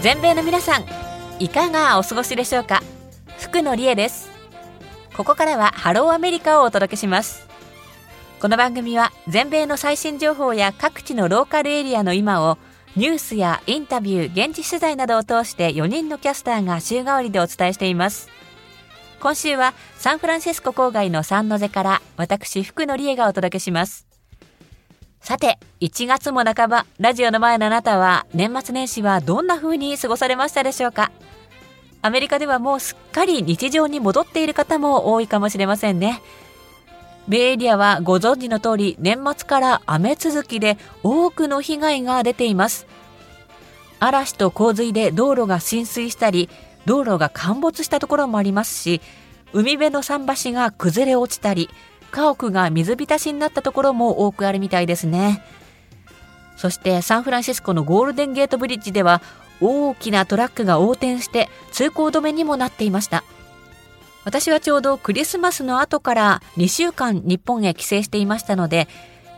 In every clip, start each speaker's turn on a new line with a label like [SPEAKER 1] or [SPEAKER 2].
[SPEAKER 1] 全米の皆さんいかがお過ごしでしょうか？福野理恵です。ここからはハローアメリカをお届けします。この番組は全米の最新情報や各地のローカルエリアの今をニュースやインタビュー現地取材などを通して4人のキャスターが週替わりでお伝えしています。今週はサンフランシスコ郊外のサンノゼから私福野理恵がお届けします。さて1月も半ばラジオの前のあなたは年末年始はどんな風に過ごされましたでしょうか？アメリカではもうすっかり日常に戻っている方も多いかもしれませんね。ベイエリアはご存知の通り年末から雨続きで多くの被害が出ています。嵐と洪水で道路が浸水したり道路が陥没したところもありますし海辺の桟橋が崩れ落ちたり家屋が水浸しになったところも多くあるみたいですね。そしてサンフランシスコのゴールデンゲートブリッジでは大きなトラックが横転して通行止めにもなっていました。私はちょうどクリスマスの後から2週間日本へ帰省していましたので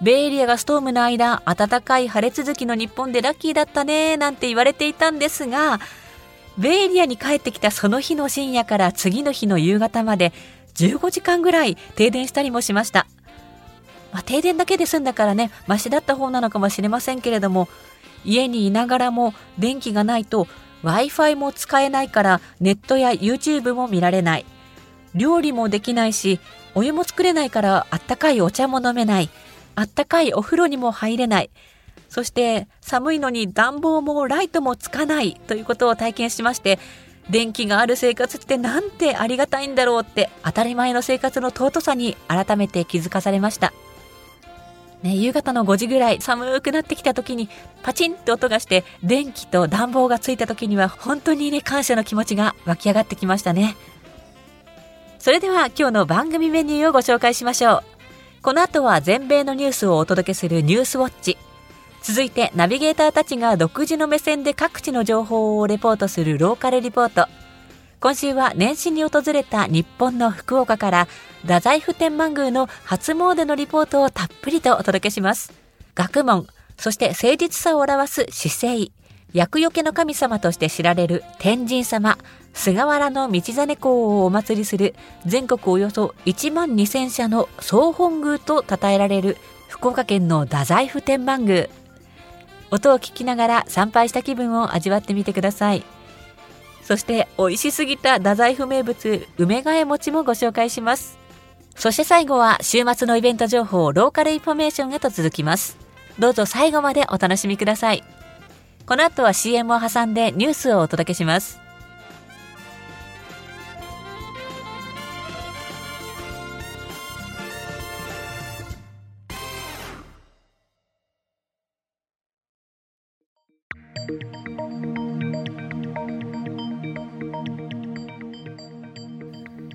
[SPEAKER 1] ベイエリアがストームの間暖かい晴れ続きの日本でラッキーだったねなんて言われていたんですがベイエリアに帰ってきたその日の深夜から次の日の夕方まで15時間ぐらい停電したりもしました。まあ、停電だけで済んだからね、マシだった方なのかもしれませんけれども、家にいながらも電気がないと Wi-Fi も使えないからネットや YouTube も見られない。料理もできないし、お湯も作れないからあったかいお茶も飲めない。あったかいお風呂にも入れない。そして寒いのに暖房もライトもつかないということを体験しまして、電気がある生活ってなんてありがたいんだろうって当たり前の生活の尊さに改めて気づかされました。ね、夕方の5時ぐらい寒くなってきた時にパチンって音がして電気と暖房がついた時には本当にね感謝の気持ちが湧き上がってきましたね。それでは今日の番組メニューをご紹介しましょう。この後は全米のニュースをお届けするニュースウォッチ。続いてナビゲーターたちが独自の目線で各地の情報をレポートするローカルリポート。今週は年始に訪れた日本の福岡から太宰府天満宮の初詣のリポートをたっぷりとお届けします。学問そして誠実さを表す姿勢厄除けの神様として知られる天神様菅原道真公をお祭りする全国およそ1万2000社の総本宮と称えられる福岡県の太宰府天満宮。音を聞きながら参拝した気分を味わってみてください。そして美味しすぎた太宰府名物梅ヶ枝餅もご紹介します。そして最後は週末のイベント情報 local information へと続きます。どうぞ最後までお楽しみください。この後は CM を挟んでニュースをお届けします。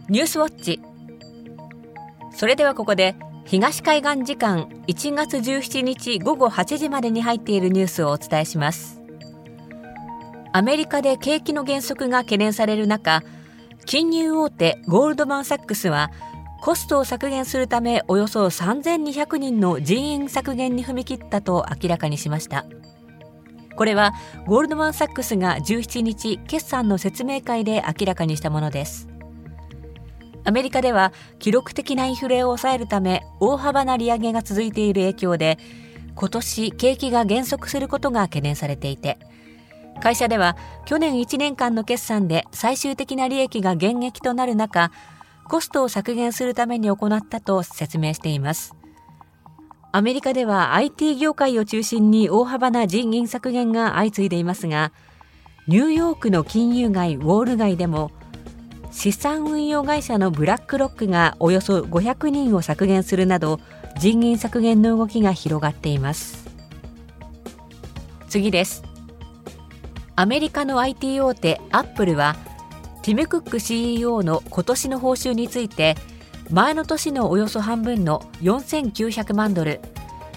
[SPEAKER 1] ニュースウォッチ。それではここで東海岸時間1月17日午後8時までに入っているニュースをお伝えします。アメリカで景気の減速が懸念される中金融大手ゴールドマン・サックスはコストを削減するためおよそ3200人の人員削減に踏み切ったと明らかにしました。これはゴールドマン・サックスが17日決算の説明会で明らかにしたものです。アメリカでは記録的なインフレを抑えるため大幅な利上げが続いている影響で今年景気が減速することが懸念されていて会社では去年1年間の決算で最終的な利益が減益となる中コストを削減するために行ったと説明しています。アメリカでは IT 業界を中心に大幅な人員削減が相次いでいますがニューヨークの金融街ウォール街でも資産運用会社のブラックロックがおよそ500人を削減するなど人員削減の動きが広がっています。次です。アメリカの IT 大手アップルはティム・クック CEO の今年の報酬について前の年のおよそ半分の4900万ドル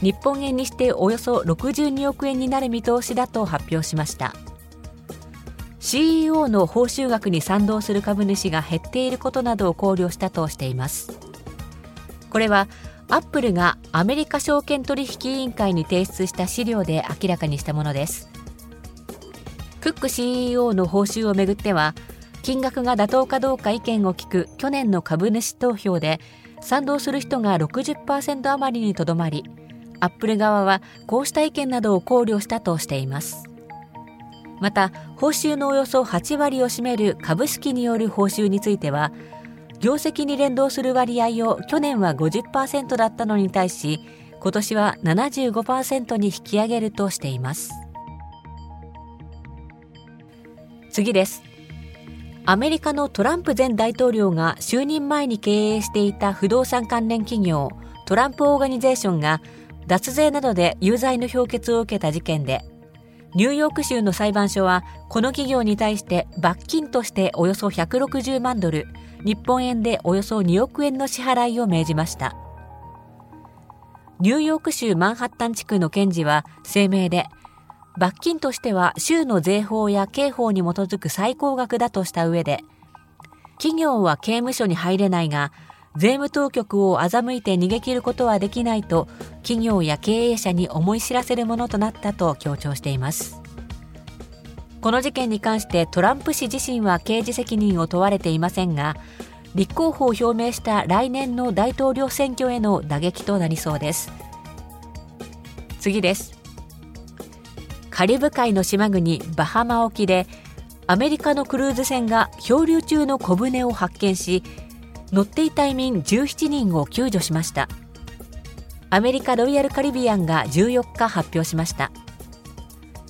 [SPEAKER 1] 日本円にしておよそ62億円になる見通しだと発表しました。CEO の報酬額に賛同する株主が減っていることなどを考慮したとしています。これはアップルがアメリカ証券取引委員会に提出した資料で明らかにしたものです。クック CEO の報酬をめぐっては金額が妥当かどうか意見を聞く去年の株主投票で賛同する人が60%余りにとどまりアップル側はこうした意見などを考慮したとしています。また報酬のおよそ8割を占める株式による報酬については業績に連動する割合を去年は50%だったのに対し今年は75%に引き上げるとしています。次です。アメリカのトランプ前大統領が就任前に経営していた不動産関連企業トランプオーガニゼーションが脱税などで有罪の評決を受けた事件でニューヨーク州の裁判所はこの企業に対して罰金としておよそ160万ドル日本円でおよそ2億円の支払いを命じました。ニューヨーク州マンハッタン地区の検事は声明で罰金としては州の税法や刑法に基づく最高額だとした上で企業は刑務所に入れないが税務当局を欺いて逃げ切ることはできないと企業や経営者に思い知らせるものとなったと強調しています。この事件に関してトランプ氏自身は刑事責任を問われていませんが立候補を表明した来年の大統領選挙への打撃となりそうです。次です。カリブ海の島国バハマ沖でアメリカのクルーズ船が漂流中の小舟を発見し乗っていた移民17人を救助しました。アメリカロイヤルカリビアンが14日発表しました。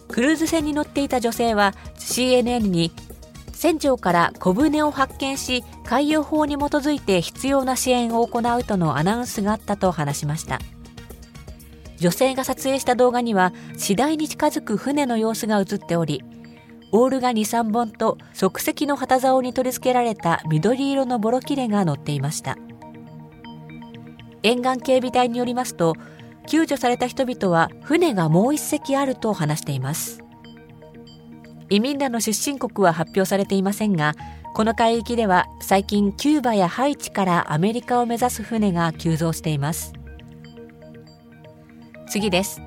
[SPEAKER 1] クルーズ船に乗っていた女性は CNN に船長から小舟を発見し海洋法に基づいて必要な支援を行うとのアナウンスがあったと話しました。女性が撮影した動画には次第に近づく船の様子が映っておりオールが23本と即席の旗竿に取り付けられた緑色のボロキレが乗っていました。沿岸警備隊によりますと救助された人々は船がもう一隻あると話しています。移民らの出身国は発表されていませんがこの海域では最近キューバやハイチからアメリカを目指す船が急増しています。次です。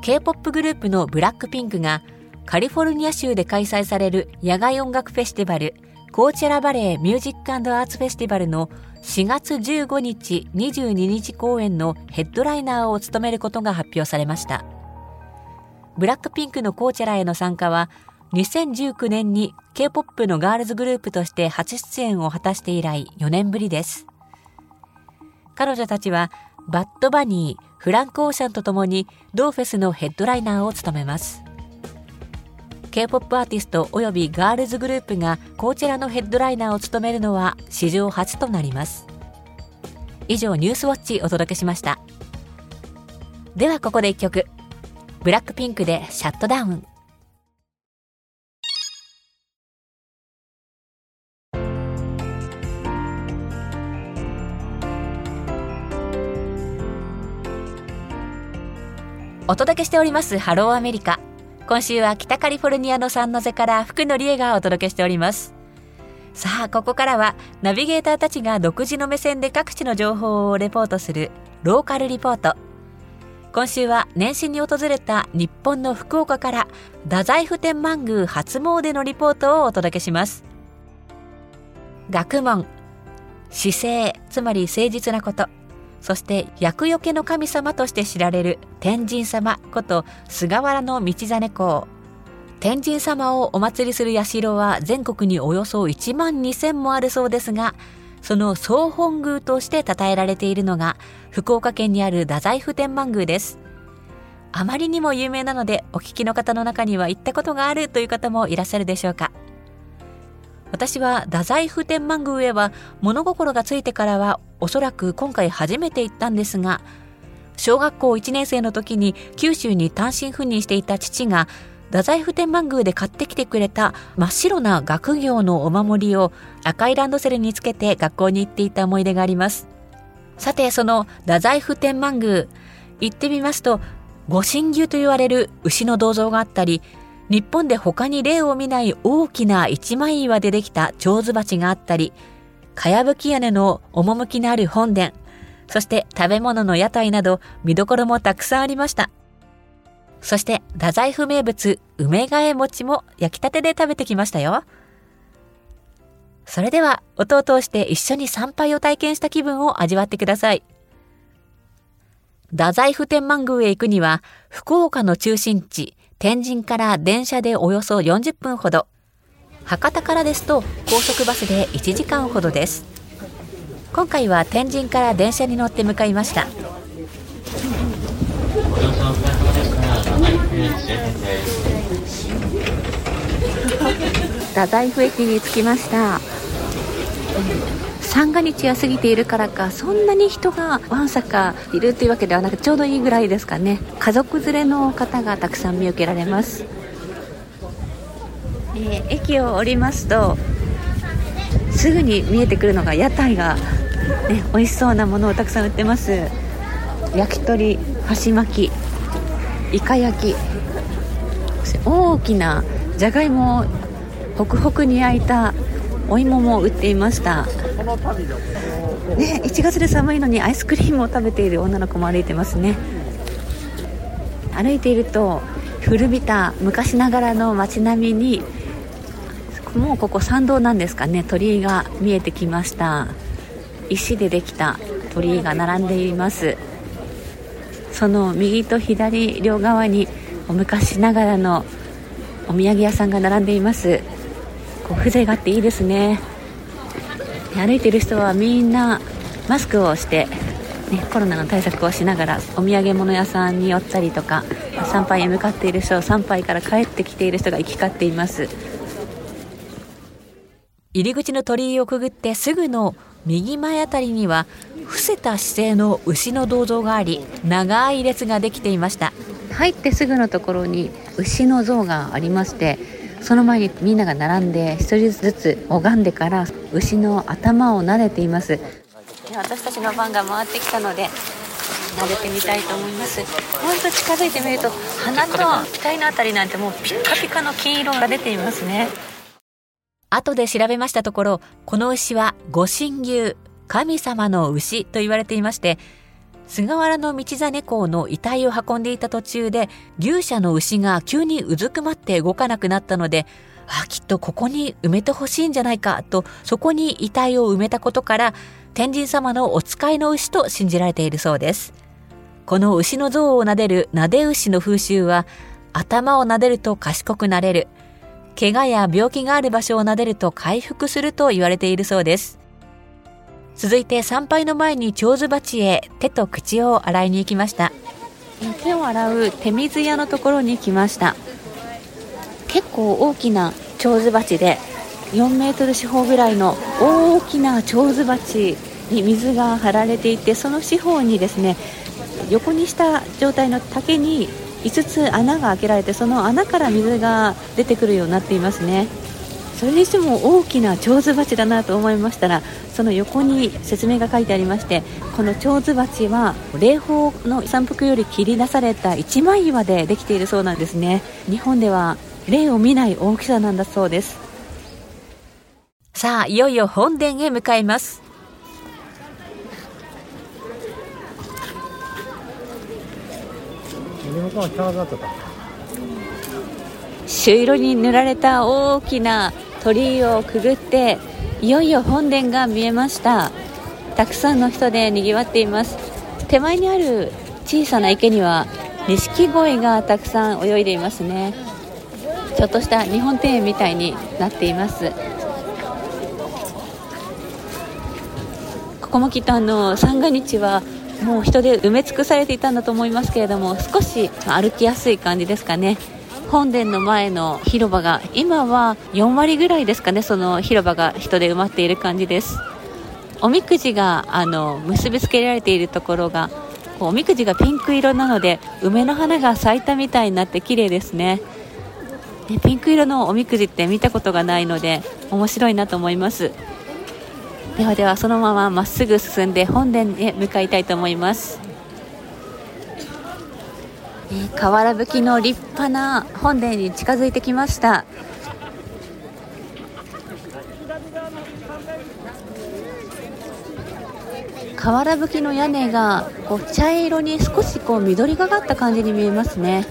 [SPEAKER 1] K-POP グループのブラックピンクがカリフォルニア州で開催される野外音楽フェスティバルコーチェラバレーミュージックアーツフェスティバルの4月15日22日公演のヘッドライナーを務めることが発表されました。ブラックピンクのコーチェラへの参加は2019年に K-POP のガールズグループとして初出演を果たして以来4年ぶりです。彼女たちはバッドバニー、フランク・オーシャンとともに同フェスのヘッドライナーを務めます。K-POP アーティスト及びガールズグループがこちらのヘッドライナーを務めるのは史上初となります。以上ニュースウォッチお届けしました。ではここで一曲。ブラックピンクでシャットダウンお届けしておりますハローアメリカ。今週は北カリフォルニアのサンノゼから福野理恵がお届けしております。さあここからはナビゲーターたちが独自の目線で各地の情報をレポートするローカルリポート。今週は年始に訪れた日本の福岡から太宰府天満宮初詣のリポートをお届けします。学問姿勢つまり誠実なこと。そして厄除けの神様として知られる天神様こと菅原道真公。天神様をお祭りする社は全国におよそ1万2000もあるそうですがその総本宮として称えられているのが福岡県にある太宰府天満宮です。あまりにも有名なのでお聞きの方の中には行ったことがあるという方もいらっしゃるでしょうか。私は太宰府天満宮へは物心がついてからはおそらく今回初めて行ったんですが小学校1年生の時に九州に単身赴任していた父が太宰府天満宮で買ってきてくれた真っ白な学業のお守りを赤いランドセルにつけて学校に行っていた思い出があります。さてその太宰府天満宮行ってみますと御神牛と言われる牛の銅像があったり日本で他に例を見ない大きな一枚岩でできた蝶子鉢があったり、かやぶき屋根の趣のある本殿、そして食べ物の屋台など見どころもたくさんありました。そして太宰府名物梅替え餅も焼きたてで食べてきましたよ。それでは音を通して一緒に参拝を体験した気分を味わってください。太宰府天満宮へ行くには福岡の中心地天神から電車でおよそ40分ほど。博多からですと高速バスで1時間ほどです。今回は天神から電車に乗って向かいました。太宰府駅に着きました三が日が過ぎているからかそんなに人がわんさかいるというわけではなくちょうどいいぐらいですかね。家族連れの方がたくさん見受けられます、えー、駅を降りますとすぐに見えてくるのが屋台が、ね、美味しそうなものをたくさん売ってます。焼き鳥箸巻きイカ焼き。大きなじゃがいもをホクホクに焼いたお芋も売っていました。ね、1月で寒いのにアイスクリームを食べている女の子も歩いてますね。歩いていると古びた昔ながらの街並みにもうここ参道なんですかね。鳥居が見えてきました。石でできた鳥居が並んでいます。その右と左両側に昔ながらのお土産屋さんが並んでいます。こう風情があっていいですね。歩いてる人はみんなマスクをして、ね、コロナの対策をしながらお土産物屋さんに寄ったりとか参拝へ向かっている人参拝から帰ってきている人が行き交っています。入り口の鳥居をくぐってすぐの右前あたりには伏せた姿勢の牛の銅像があり長い列ができていました。入ってすぐのところに牛の像がありましてその前にみんなが並んで1人ずつ拝んでから牛の頭を撫でています。私たちの番が回ってきたので撫でてみたいと思います。本当近づいてみると鼻と額のあたりなんてもうピカピカの金色が出ていますね。後で調べましたところこの牛は御神牛神様の牛と言われていまして菅原道真公の遺体を運んでいた途中で牛舎の牛が急にうずくまって動かなくなったのであきっとここに埋めてほしいんじゃないかとそこに遺体を埋めたことから天神様のお使いの牛と信じられているそうです。この牛の像を撫でる撫で牛の風習は頭を撫でると賢くなれる。怪我や病気がある場所を撫でると回復すると言われているそうです。続いて参拝の前に長寿鉢へ手と口を洗いに行きました。手を洗う手水屋のところに来ました。結構大きな長寿鉢で4メートル四方ぐらいの大きな長寿鉢に水が張られていてその四方にですね横にした状態の竹に5つ穴が開けられてその穴から水が出てくるようになっていますね。それにしても大きな蝶子鉢だなと思いましたらその横に説明が書いてありましてこの蝶子鉢は霊峰の山腹より切り出された一枚岩でできているそうなんですね。日本では例を見ない大きさなんだそうです。さあいよいよ本殿へ向かいます。朱色に塗られた大きな鳥居をくぐっていよいよ本殿が見えました。たくさんの人でにぎわっています。手前にある小さな池には錦鯉がたくさん泳いでいますね。ちょっとした日本庭園みたいになっています。ここもきっとあの三が日はもう人で埋め尽くされていたんだと思いますけれども少し歩きやすい感じですかね。本殿の前の広場が今は4割ぐらいですかねその広場が人で埋まっている感じです。おみくじがあの結びつけられているところがこうおみくじがピンク色なので梅の花が咲いたみたいになって綺麗ですね。ねピンク色のおみくじって見たことがないので面白いなと思います。ではではそのまままっすぐ進んで本殿へ向かいたいと思います。瓦葺きの立派な本殿に近づいてきました。瓦葺きの屋根がこう茶色に少しこう緑がかった感じに見えますね。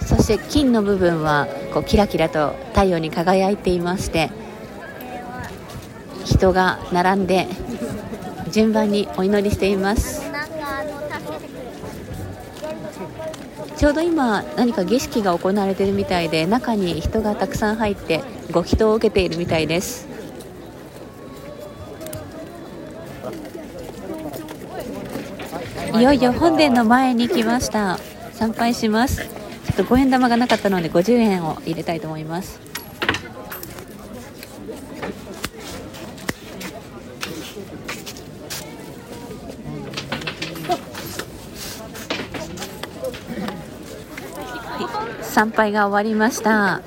[SPEAKER 1] そして金の部分はこうキラキラと太陽に輝いていまして人が並んで順番にお祈りしています。ちょうど今何か儀式が行われているみたいで中に人がたくさん入ってご祈祷を受けているみたいです。いよいよ本殿の前に来ました。参拝します。ちょっと5円玉がなかったので50円を入れたいと思います。参拝が終わりました。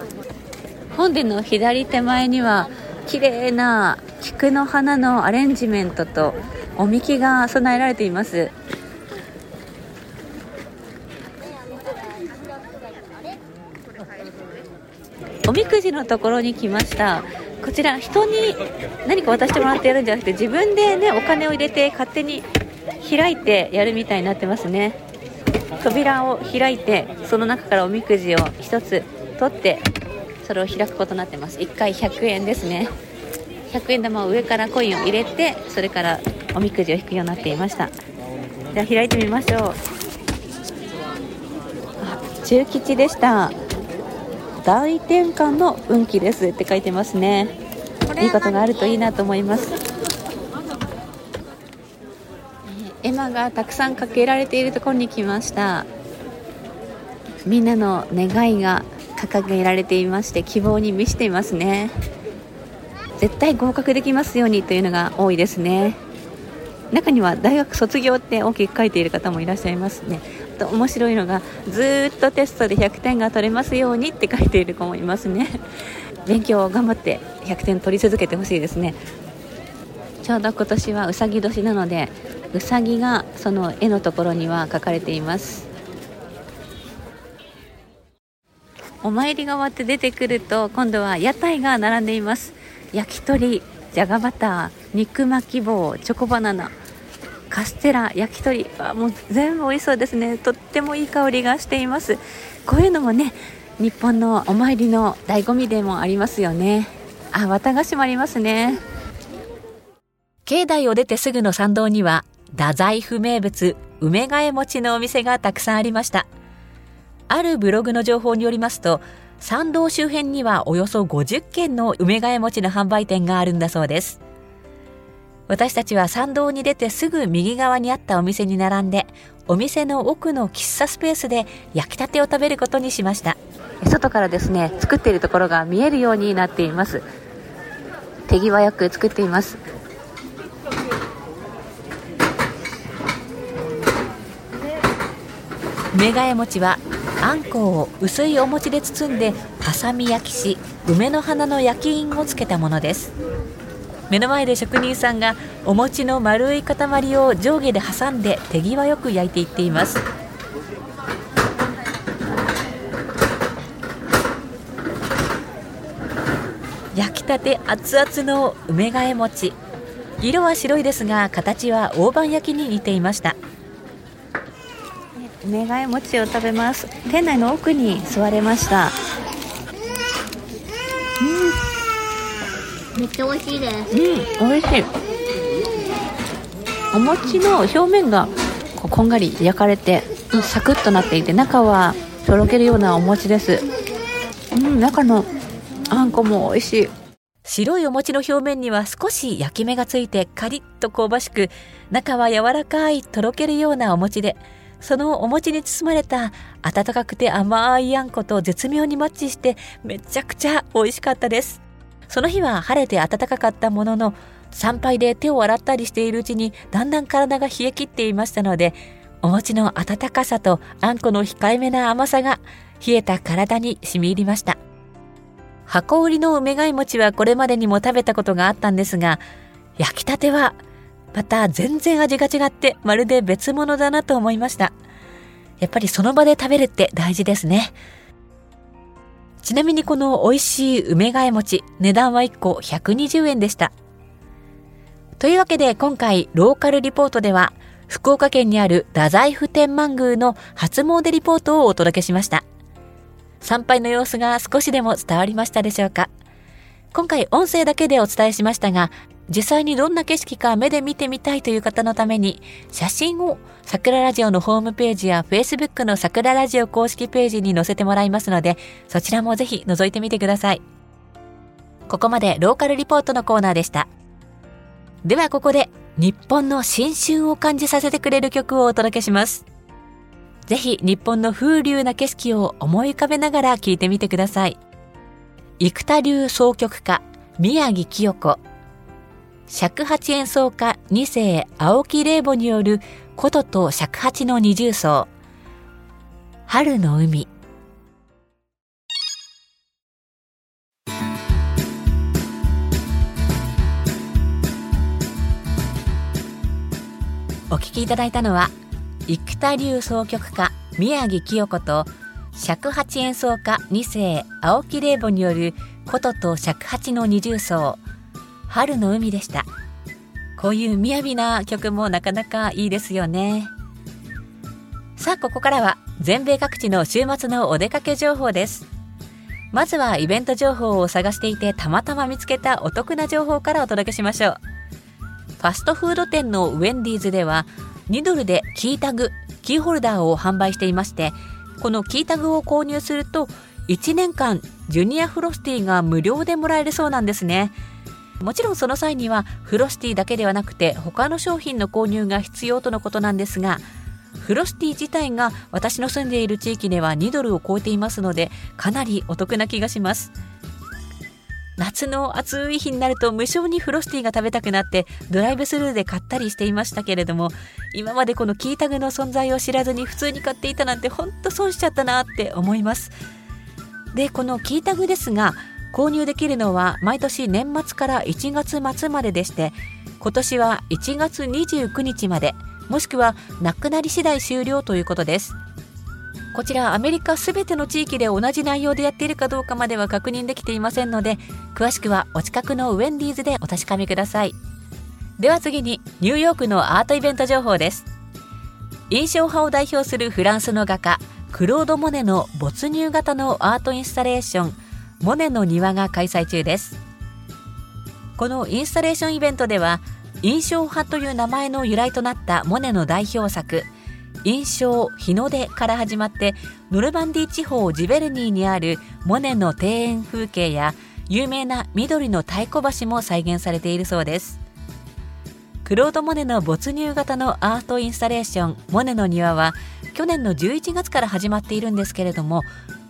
[SPEAKER 1] 本殿の左手前には綺麗な菊の花のアレンジメントとおみきが備えられています。おみくじのところに来ました。こちら人に何か渡してもらってやるんじゃなくて自分でねお金を入れて勝手に開いてやるみたいになってますね。扉を開いてその中からおみくじを1つ取ってそれを開くことになってます。1回100円ですね。100円玉を上からコインを入れてそれからおみくじを引くようになっていました。では開いてみましょう。中吉でした。大転換の運気ですって書いてますね。いいことがあるといいなと思いますがたくさんかけられているところに来ました。みんなの願いが掲げられていまして希望に満ちていますね。絶対合格できますようにというのが多いですね。中には大学卒業って大きく書いている方もいらっしゃいますね。と面白いのがずっとテストで100点が取れますようにって書いている子もいますね。勉強を頑張って100点取り続けてほしいですね。ちょうど今年はうさぎ年なのでうさぎがその絵のところには書かれています。お参りが終わって出てくると今度は屋台が並んでいます。焼き鳥じゃがバター肉巻き棒チョコバナナカステラ焼き鳥。はもう全部美味しそうですね。とってもいい香りがしています。こういうのもね日本のお参りの醍醐味でもありますよね。あ綿菓子もありますね。境内を出てすぐの参道には太宰府名物梅替え餅のお店がたくさんありました。あるブログの情報によりますと参道周辺にはおよそ50軒の梅替え餅の販売店があるんだそうです。私たちは参道に出てすぐ右側にあったお店に並んでお店の奥の喫茶スペースで焼きたてを食べることにしました。外からですね作っているところが見えるようになっています。手際よく作っています。梅替え餅はあんこを薄いお餅で包んでハサミ焼きし梅の花の焼き印をつけたものです。目の前で職人さんがお餅の丸い塊を上下で挟んで手際よく焼いていっています。焼きたて熱々の梅替え餅。色は白いですが形は大判焼きに似ていました。梅替え餅を食べます店内の奥に座れました
[SPEAKER 2] めっちゃ美味しいです。
[SPEAKER 1] うん、美味しい。お餅の表面がこうこんがり焼かれて、うん、サクッとなっていて、中はとろけるようなお餅です。うん、中のあんこも美味しい。白いお餅の表面には少し焼き目がついてカリッと香ばしく、中は柔らかいとろけるようなお餅で、そのお餅に包まれた温かくて甘いあんこと絶妙にマッチしてめちゃくちゃ美味しかったです。その日は晴れて暖かかったものの、参拝で手を洗ったりしているうちにだんだん体が冷え切っていましたので、お餅の温かさとあんこの控えめな甘さが冷えた体に染み入りました。箱売りの梅貝餅はこれまでにも食べたことがあったんですが、焼きたてはまた全然味が違ってまるで別物だなと思いました。やっぱりその場で食べるって大事ですね。ちなみにこの美味しい梅替え餅、値段は1個120円でした。というわけで今回ローカルリポートでは福岡県にある太宰府天満宮の初詣リポートをお届けしました。参拝の様子が少しでも伝わりましたでしょうか今回音声だけでお伝えしましたが、実際にどんな景色か目で見てみたいという方のために、写真を桜ラジオのホームページや Facebook の桜ラジオ公式ページに載せてもらいますので、そちらもぜひ覗いてみてください。ここまでローカルリポートのコーナーでした。ではここで日本の新春を感じさせてくれる曲をお届けします。ぜひ日本の風流な景色を思い浮かべながら聴いてみてください。生田流総曲家、宮城清子。尺八演奏家二世青木玲母による琴と尺八の二重奏。春の海。お聴きいただいたのは生田流奏曲家宮城清子と尺八演奏家2世青木玲母による琴と尺八の二重奏。春の海でした。こういう雅な曲もなかなかいいですよね。さあここからは全米各地の週末のお出かけ情報です。まずはイベント情報を探していてたまたま見つけたお得な情報からお届けしましょう。ファストフード店のウェンディーズでは2ドルでキータグキーホルダーを販売していましてこのキータグを購入すると1年間ジュニアフロスティが無料でもらえるそうなんですね。もちろんその際にはフロスティだけではなくて他の商品の購入が必要とのことなんですがフロスティ自体が私の住んでいる地域では2ドルを超えていますのでかなりお得な気がします。夏の暑い日になると無性にフロスティーが食べたくなってドライブスルーで買ったりしていましたけれども今までこのキータグの存在を知らずに普通に買っていたなんてほんと損しちゃったなって思います。でこのキータグですが購入できるのは毎年年末から1月末まででして今年は1月29日までもしくはなくなり次第終了ということです。こちらアメリカすべての地域で同じ内容でやっているかどうかまでは確認できていませんので詳しくはお近くのウェンディーズでお確かめください。では次にニューヨークのアートイベント情報です。印象派を代表するフランスの画家クロード・モネの没入型のアートインスタレーションモネの庭が開催中です。このインスタレーションイベントでは印象派という名前の由来となったモネの代表作印象日の出から始まってノルマンディ地方ジベルニーにあるモネの庭園風景や有名な緑の太鼓橋も再現されているそうです。クロード・モネの没入型のアートインスタレーションモネの庭は去年の11月から始まっているんですけれども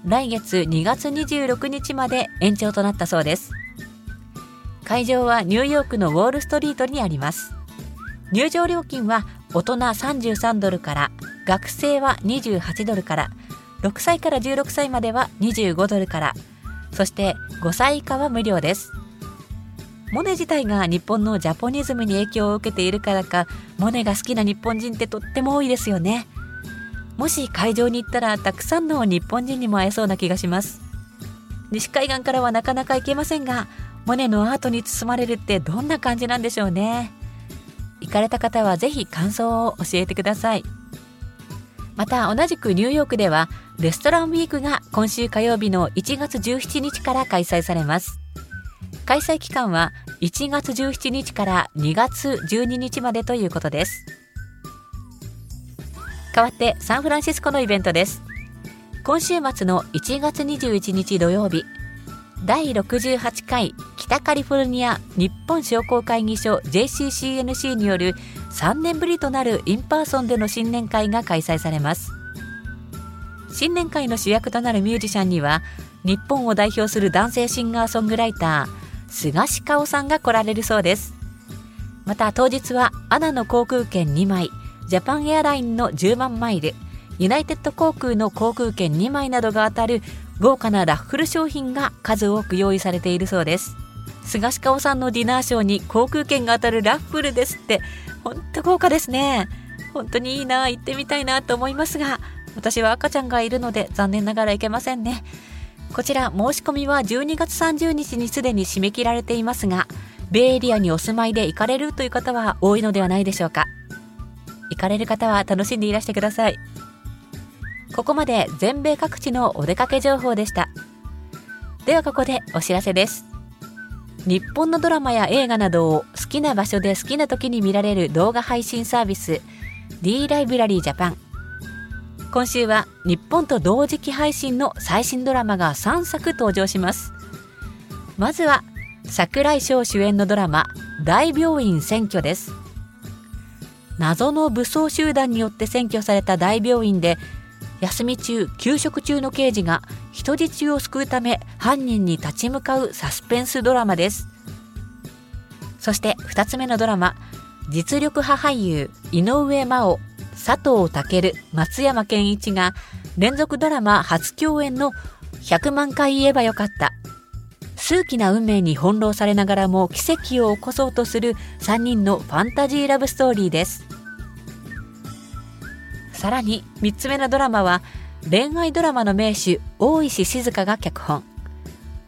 [SPEAKER 1] 来月2月26日まで延長となったそうです。会場はニューヨークのウォールストリートにあります。入場料金は大人33ドルから学生は28ドルから6歳から16歳までは25ドルからそして5歳以下は無料です。モネ自体が日本のジャポニズムに影響を受けているからかモネが好きな日本人ってとっても多いですよね。もし会場に行ったらたくさんの日本人にも会えそうな気がします。西海岸からはなかなか行けませんがモネのアートに包まれるってどんな感じなんでしょうね。行かれた方はぜひ感想を教えてください。また同じくニューヨークではレストランウィークが今週火曜日の1月17日から開催されます。開催期間は1月17日から2月12日までということです。代わってサンフランシスコのイベントです。今週末の1月21日土曜日第68回北カリフォルニア日本商工会議所 JCCNC による3年ぶりとなる in person での新年会が開催されます。新年会の主役となるミュージシャンには日本を代表する男性シンガーソングライタースガシカオさんが来られるそうです。また当日は ANA の航空券2枚 Japan Airline の10万マイルユナイテッド航空の航空券2枚などが当たる豪華な raffle 商品が数多く用意されているそうです。菅氏香さんのディナーショーに航空券が当たるラッフルですって。ほんと豪華ですね。本当にいいな行ってみたいなと思いますが私は赤ちゃんがいるので残念ながら行けませんね。こちら申し込みは12月30日にすでに締め切られていますがベイエリアにお住まいで行かれるという方は多いのではないでしょうか。行かれる方は楽しんでいらしてください。ここまで全米各地のお出かけ情報でした。ではここでお知らせです。日本のドラマや映画などを好きな場所で好きな時に見られる動画配信サービス D ライブラリージャパン今週は日本と同時期配信の最新ドラマが3作登場します。まずは櫻井翔主演のドラマ大病院選挙です。謎の武装集団によって占拠された大病院で休み中休職中の刑事が人質を救うため犯人に立ち向かうサスペンスドラマです。そして2つ目のドラマ実力派俳優井上真央佐藤健松山健一が連続ドラマ初共演の100万回言えばよかった。数奇な運命に翻弄されながらも奇跡を起こそうとする3人のファンタジーラブストーリーです。さらに3つ目のドラマは恋愛ドラマの名手大石静香が脚本。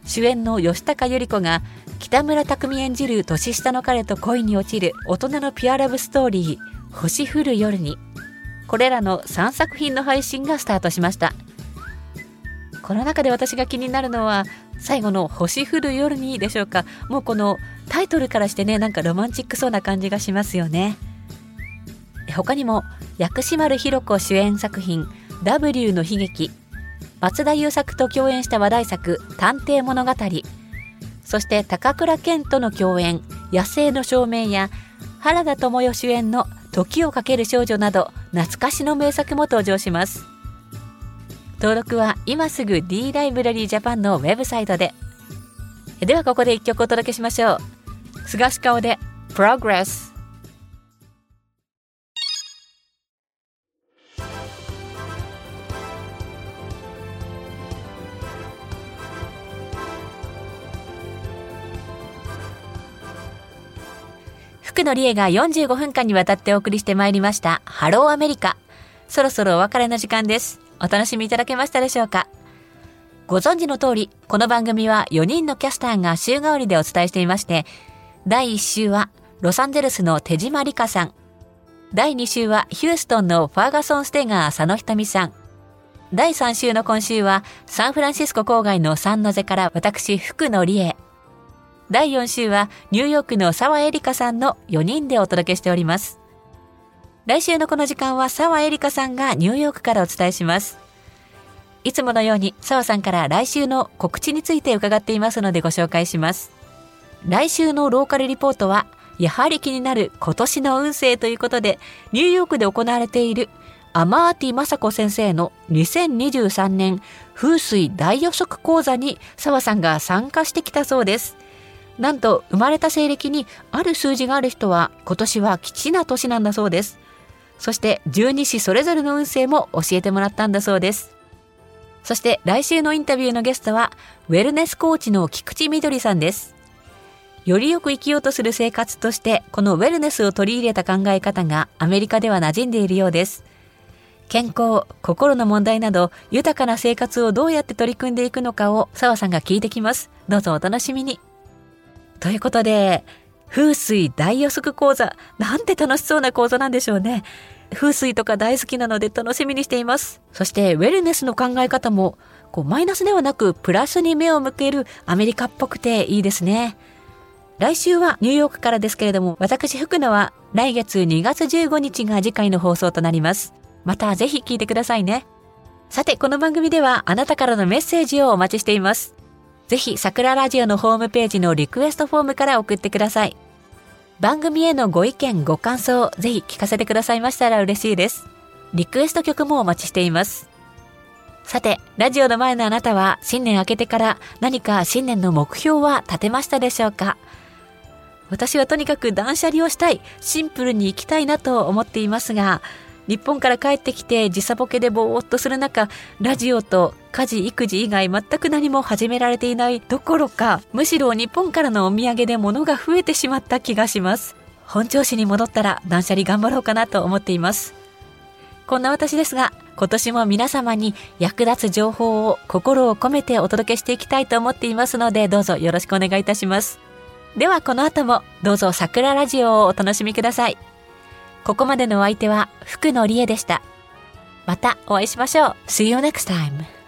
[SPEAKER 1] 主演の吉高由里子が北村匠海演じる年下の彼と恋に落ちる大人のピュアラブストーリー星降る夜に。これらの3作品の配信がスタートしました。この中で私が気になるのは最後の星降る夜にでしょうか。もうこのタイトルからしてねなんかロマンチックそうな感じがしますよね。他にも薬師丸ひろ子主演作品 W の悲劇松田優作と共演した話題作探偵物語そして高倉健との共演野生の証明や原田知世主演の時をかける少女など懐かしの名作も登場します。登録は今すぐ D ライブラリージャパンのウェブサイトで。ではここで一曲お届けしましょう。菅氏顔で Progress 福野理恵が45分間にわたってお送りしてまいりましたハローアメリカ。そろそろお別れの時間です。お楽しみいただけましたでしょうか？ご存知の通り、この番組は4人のキャスターが週替わりでお伝えしていまして、第1週はロサンゼルスの手島理香さん、第2週はヒューストンのファーガソン・ステガー佐野ひとみさん、第3週の今週はサンフランシスコ郊外のサンノゼから私福野理恵、第4週はニューヨークの沢エリカさんの4人でお届けしております。来週のこの時間は沢エリカさんがニューヨークからお伝えします。いつものように沢さんから来週の告知について伺っていますのでご紹介します。来週のローカルリポートは、やはり気になる今年の運勢ということで、ニューヨークで行われているアマーティ・マサコ先生の2023年風水大予測講座に沢さんが参加してきたそうです。なんと生まれた西暦にある数字がある人は今年は吉な年なんだそうです。そして十二支それぞれの運勢も教えてもらったんだそうです。そして来週のインタビューのゲストは、ウェルネスコーチの菊池みどりさんです。よりよく生きようとする生活として、このウェルネスを取り入れた考え方がアメリカでは馴染んでいるようです。健康、心の問題など、豊かな生活をどうやって取り組んでいくのかを澤さんが聞いてきます。どうぞお楽しみに。ということで、風水大予測講座。なんて楽しそうな講座なんでしょうね。風水とか大好きなので楽しみにしています。そして、ウェルネスの考え方も、こう、マイナスではなく、プラスに目を向けるアメリカっぽくていいですね。来週はニューヨークからですけれども、私福野は来月2月15日が次回の放送となります。またぜひ聞いてくださいね。さて、この番組ではあなたからのメッセージをお待ちしています。ぜひ、桜ラジオのホームページのリクエストフォームから送ってください。番組へのご意見、ご感想、ぜひ聞かせてくださいましたら嬉しいです。リクエスト曲もお待ちしています。さて、ラジオの前のあなたは新年明けてから何か新年の目標は立てましたでしょうか？私はとにかく断捨離をしたい、シンプルに行きたいなと思っていますが、日本から帰ってきて時差ボケでぼーっとする中、ラジオと家事育児以外全く何も始められていないどころか、むしろ日本からのお土産で物が増えてしまった気がします。本調子に戻ったら断捨離頑張ろうかなと思っています。こんな私ですが、今年も皆様に役立つ情報を心を込めてお届けしていきたいと思っていますので、どうぞよろしくお願いいたします。ではこの後もどうぞ桜ラジオをお楽しみください。ここまでのお相手は福野理恵でした。またお会いしましょう See you next time